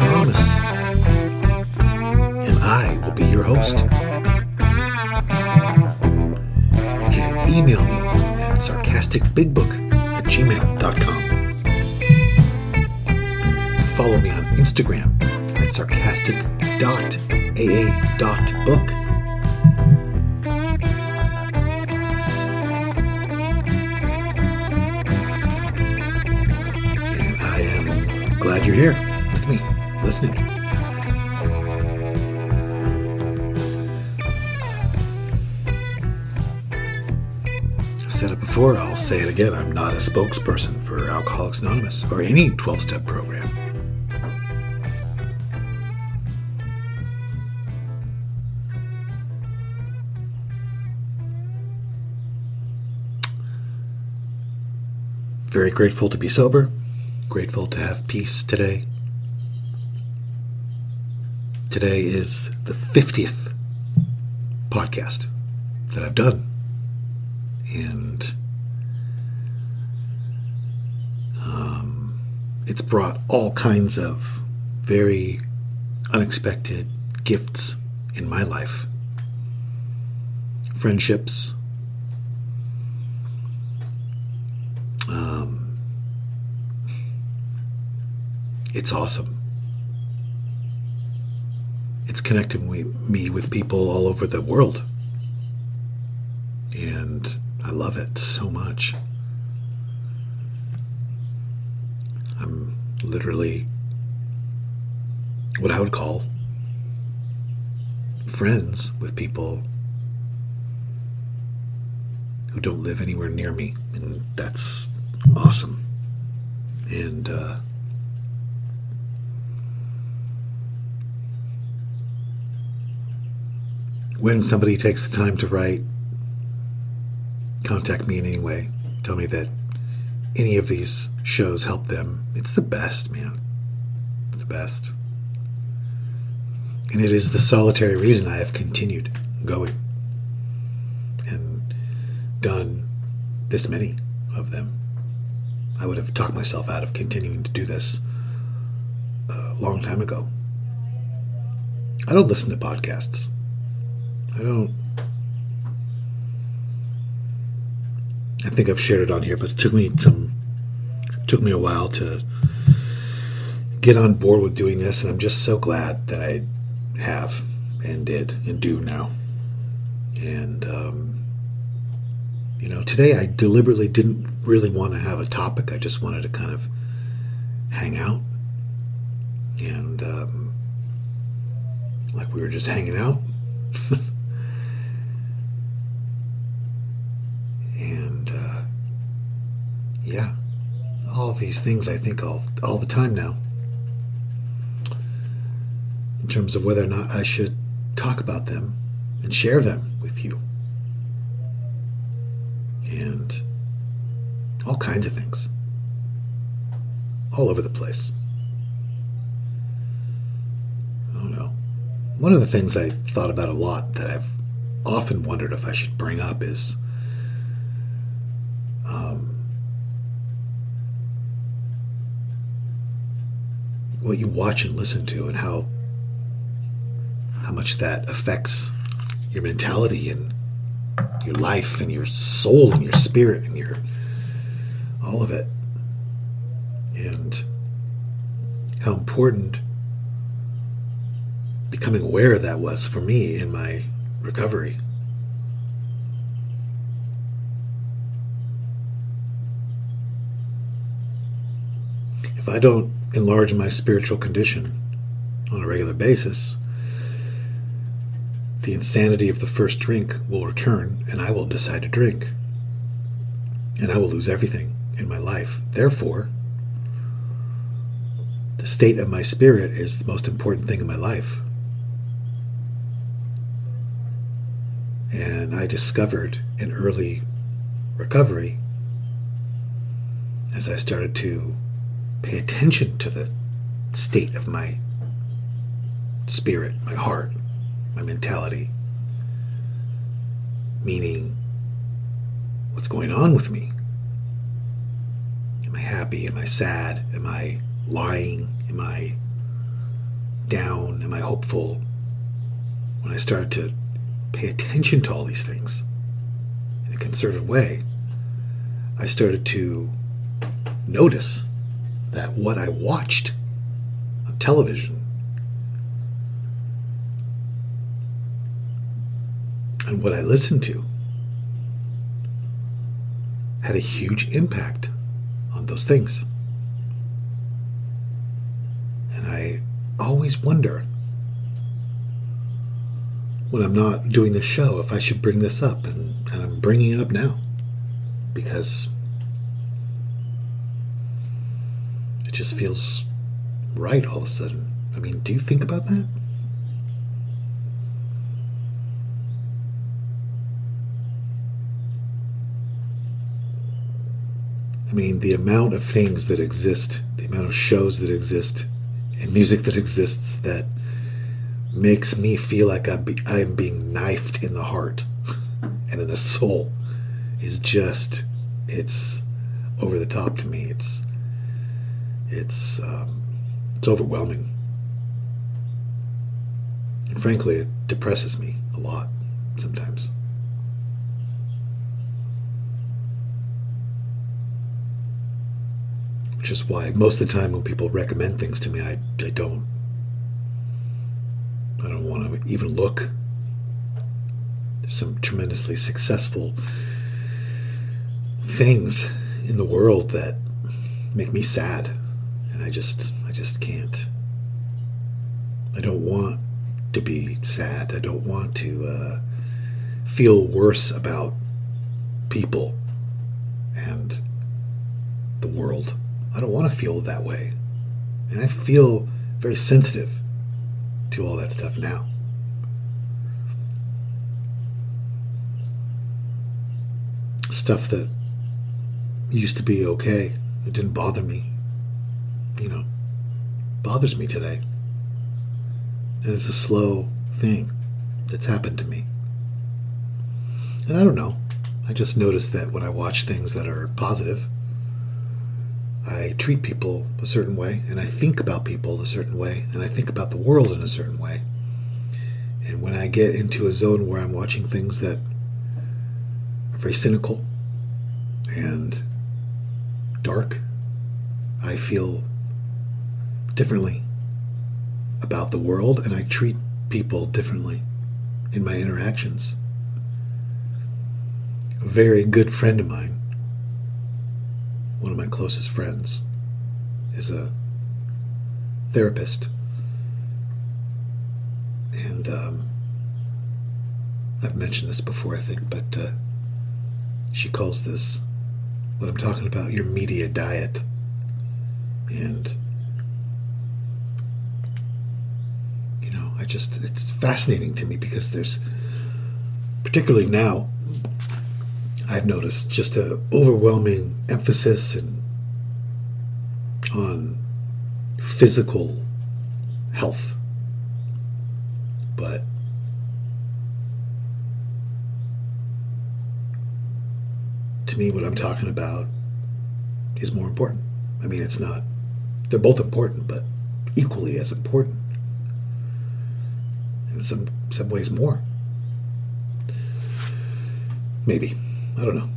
Anonymous, and I will be your host. You can email me at sarcasticbigbook at gmail.com. Follow me on Instagram at sarcastic.aa.book. And I am glad you're here listening. I've said it before, I'll say it again. I'm not a spokesperson for Alcoholics Anonymous or any 12 step program. Very grateful to be sober, grateful to have peace today. Today is the 50th podcast that I've done. And um, it's brought all kinds of very unexpected gifts in my life friendships, um, it's awesome. It's connecting me with people all over the world. And I love it so much. I'm literally what I would call friends with people who don't live anywhere near me. And that's awesome. And, uh, when somebody takes the time to write, contact me in any way, tell me that any of these shows help them, it's the best, man. It's the best. And it is the solitary reason I have continued going and done this many of them. I would have talked myself out of continuing to do this a long time ago. I don't listen to podcasts. I don't. I think I've shared it on here, but it took me some. Took me a while to get on board with doing this, and I'm just so glad that I have and did and do now. And um, you know, today I deliberately didn't really want to have a topic. I just wanted to kind of hang out and um, like we were just hanging out. and uh, yeah, all these things I think all all the time now. In terms of whether or not I should talk about them and share them with you. And all kinds of things. All over the place. I don't know. One of the things I thought about a lot that I've often wondered if I should bring up is um, what you watch and listen to and how how much that affects your mentality and your life and your soul and your spirit and your all of it. And how important becoming aware of that was for me in my recovery if i don't enlarge my spiritual condition on a regular basis the insanity of the first drink will return, and I will decide to drink. And I will lose everything in my life. Therefore, the state of my spirit is the most important thing in my life. And I discovered in early recovery, as I started to pay attention to the state of my spirit, my heart, my mentality, meaning what's going on with me. Am I happy? Am I sad? Am I lying? Am I down? Am I hopeful? When I started to pay attention to all these things in a concerted way, I started to notice that what I watched on television and what I listened to had a huge impact on those things. And I always wonder when I'm not doing the show if I should bring this up, and, and I'm bringing it up now because it just feels right all of a sudden. I mean, do you think about that? I mean, the amount of things that exist, the amount of shows that exist, and music that exists that makes me feel like I'm, be, I'm being knifed in the heart and in the soul is just, it's over the top to me. It's, it's, um, it's overwhelming. And frankly, it depresses me a lot sometimes. Which is why most of the time when people recommend things to me, I, I don't. I don't want to even look. There's some tremendously successful things in the world that make me sad, and I just I just can't. I don't want to be sad. I don't want to uh, feel worse about people and the world. I don't want to feel that way. And I feel very sensitive to all that stuff now. Stuff that used to be okay, it didn't bother me, you know, bothers me today. And it's a slow thing that's happened to me. And I don't know. I just noticed that when I watch things that are positive, I treat people a certain way, and I think about people a certain way, and I think about the world in a certain way. And when I get into a zone where I'm watching things that are very cynical and dark, I feel differently about the world, and I treat people differently in my interactions. A very good friend of mine one of my closest friends, is a therapist. And um, I've mentioned this before, I think, but uh, she calls this what I'm talking about your media diet. And, you know, I just, it's fascinating to me because there's, particularly now, I've noticed just a overwhelming emphasis and on physical health. But to me, what I'm talking about is more important. I mean, it's not, they're both important, but equally as important. In some, some ways, more. Maybe. I don't know.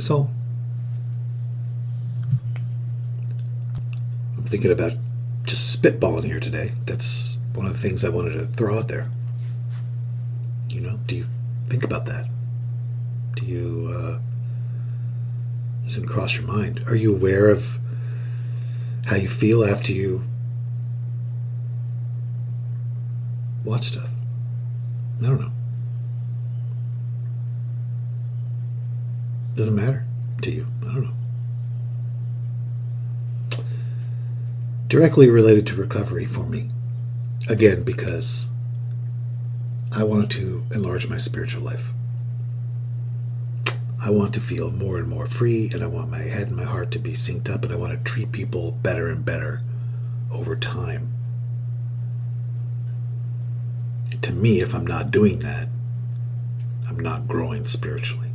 So, I'm thinking about just spitballing here today. That's one of the things I wanted to throw out there. You know, do you think about that? Do you, uh, does it cross your mind? Are you aware of how you feel after you watch stuff. I don't know. Doesn't matter to you. I don't know. Directly related to recovery for me. Again, because I want to enlarge my spiritual life. I want to feel more and more free, and I want my head and my heart to be synced up, and I want to treat people better and better over time. To me, if I'm not doing that, I'm not growing spiritually.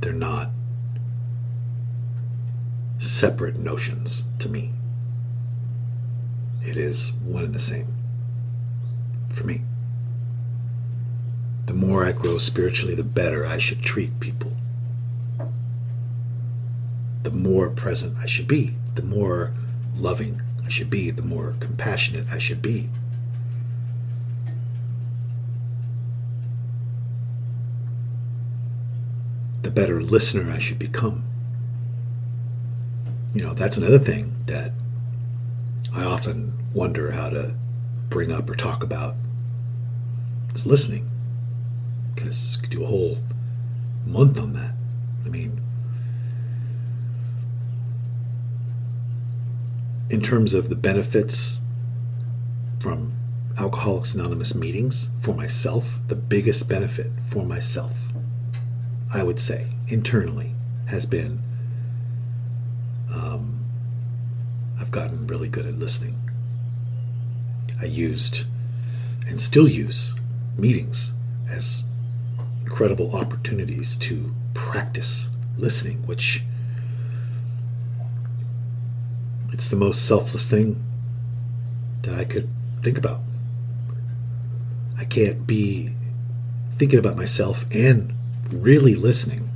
They're not separate notions to me. It is one and the same for me. The more I grow spiritually, the better I should treat people. The more present I should be, the more loving I should be, the more compassionate I should be. The better listener I should become. You know, that's another thing that I often wonder how to bring up or talk about is listening. Because could do a whole month on that. I mean, in terms of the benefits from Alcoholics Anonymous meetings for myself, the biggest benefit for myself, I would say, internally, has been um, I've gotten really good at listening. I used and still use meetings as incredible opportunities to practice listening, which it's the most selfless thing that I could think about. I can't be thinking about myself and really listening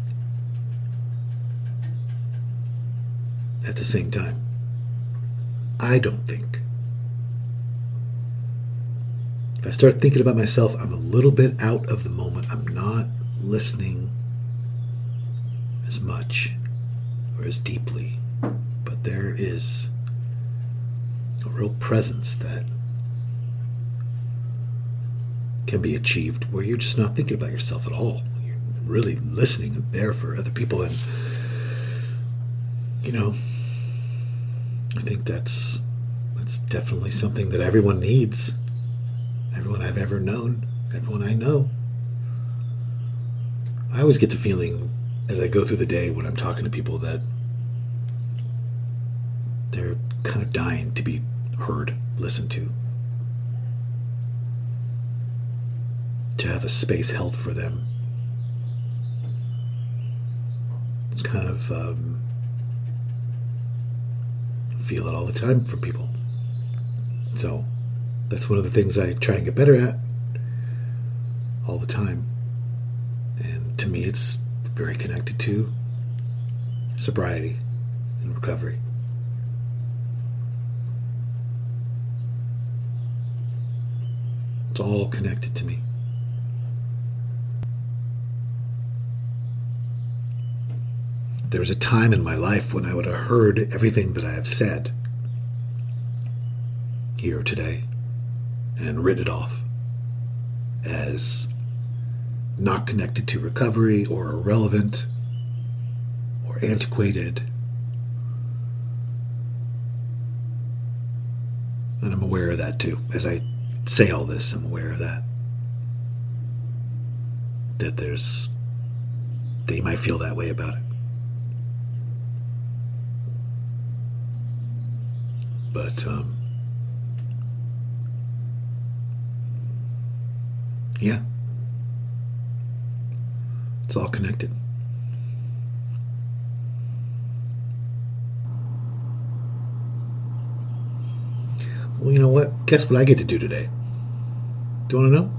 at the same time. I don't think. If I start thinking about myself, I'm a little bit out of the moment. I'm not listening as much or as deeply. But there is a real presence that can be achieved where you're just not thinking about yourself at all. Really listening there for other people. And, you know, I think that's that's definitely something that everyone needs everyone I've ever known, everyone I know. I always get the feeling as I go through the day when I'm talking to people that they're kind of dying to be heard, listened to, to have a space held for them. It's kind of um, feel it all the time from people. So that's one of the things I try and get better at all the time. And to me, it's very connected to sobriety and recovery. It's all connected to me. There was a time in my life when I would have heard everything that I have said here today and written it off as not connected to recovery or irrelevant or antiquated. And I'm aware of that too. As I say all this, I'm aware of that. That there's, you might feel that way about it. But, um, Yeah. It's all connected. Well, you know what? Guess what I get to do today? Do you want to know?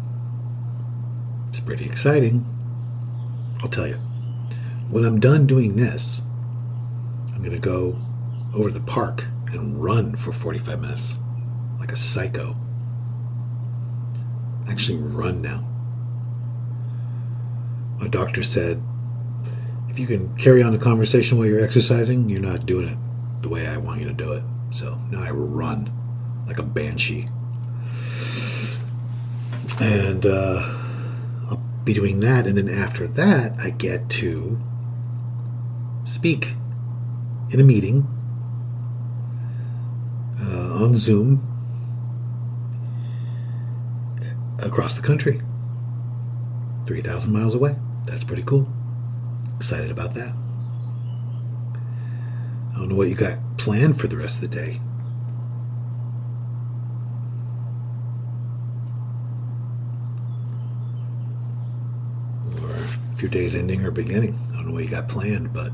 It's pretty exciting. I'll tell you. When I'm done doing this, I'm going to go over to the park and run for 45 minutes like a psycho actually run now. My doctor said, if you can carry on a conversation while you're exercising, you're not doing it the way I want you to do it. So now I run like a banshee. And uh, I'll be doing that. And then after that, I get to speak in a meeting uh, on Zoom across the country, 3,000 miles away. That's pretty cool. Excited about that. I don't know what you got planned for the rest of the day. Or if your day's ending or beginning. I don't know what you got planned, but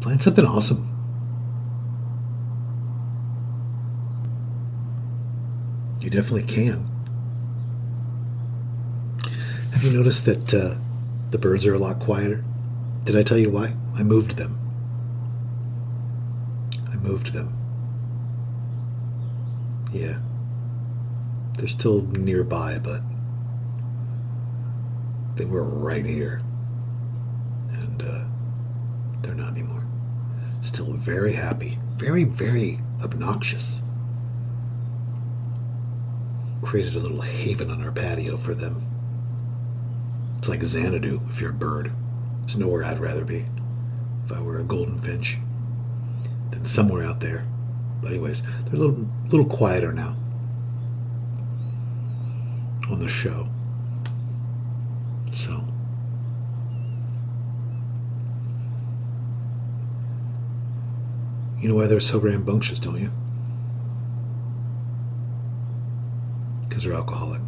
plan something awesome. You definitely can. Have you noticed that uh, the birds are a lot quieter? Did I tell you why? I moved them. I moved them. Yeah. They're still nearby, but they were right here. And uh, they're not anymore. Still very happy. Very, very obnoxious. Created a little haven on our patio for them. It's like Xanadu if you're a bird. It's nowhere I'd rather be if I were a golden finch than somewhere out there. But anyways, they're a little little quieter now on the show. So You know why they're so rambunctious, don't you? Because they're alcoholic.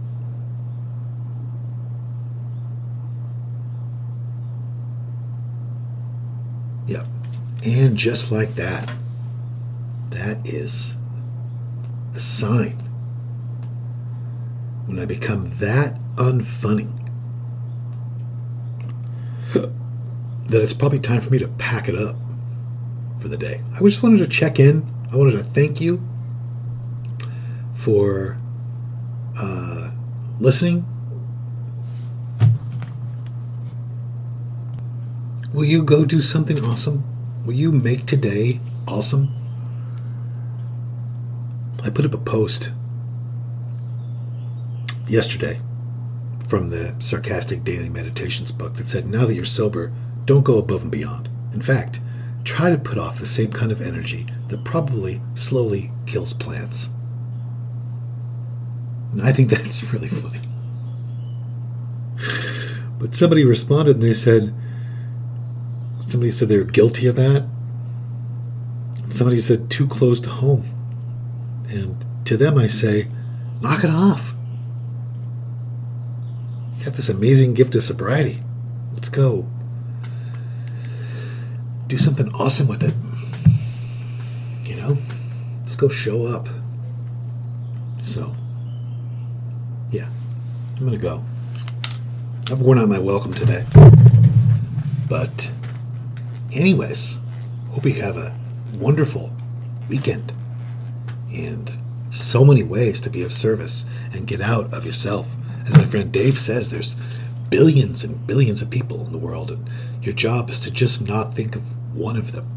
Yep. And just like that, that is a sign. When I become that unfunny, that it's probably time for me to pack it up for the day. I just wanted to check in. I wanted to thank you for uh, listening. Will you go do something awesome? Will you make today awesome? I put up a post yesterday from the Sarcastic Daily Meditations book that said, Now that you're sober, don't go above and beyond. In fact, try to put off the same kind of energy that probably slowly kills plants. I think that's really funny. But somebody responded and they said, Somebody said they were guilty of that. Somebody said too close to home. And to them, I say, knock it off. You got this amazing gift of sobriety. Let's go. Do something awesome with it. You know? Let's go show up. So, I'm to go. I've worn out my welcome today. But anyways, hope you have a wonderful weekend and so many ways to be of service and get out of yourself. As my friend Dave says, there's billions and billions of people in the world, and your job is to just not think of one of them.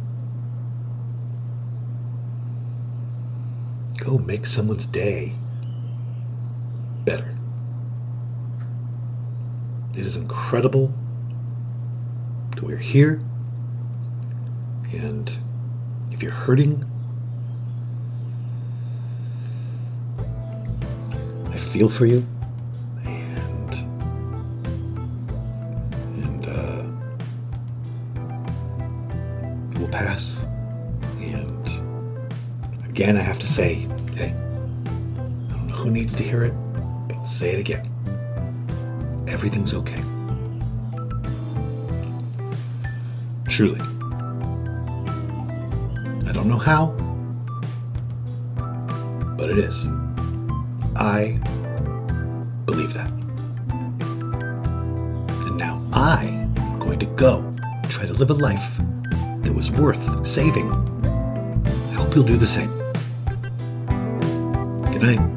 Go make someone's day better. It is incredible that we're here and if you're hurting, I feel for you. And and uh, it will pass. And again, I have to say, hey, I don't know who needs to hear it, but I'll say it again. Everything's okay. Truly. I don't know how, but it is. I believe that. And now I am going to go try to live a life that was worth saving. I hope you'll do the same. Good night.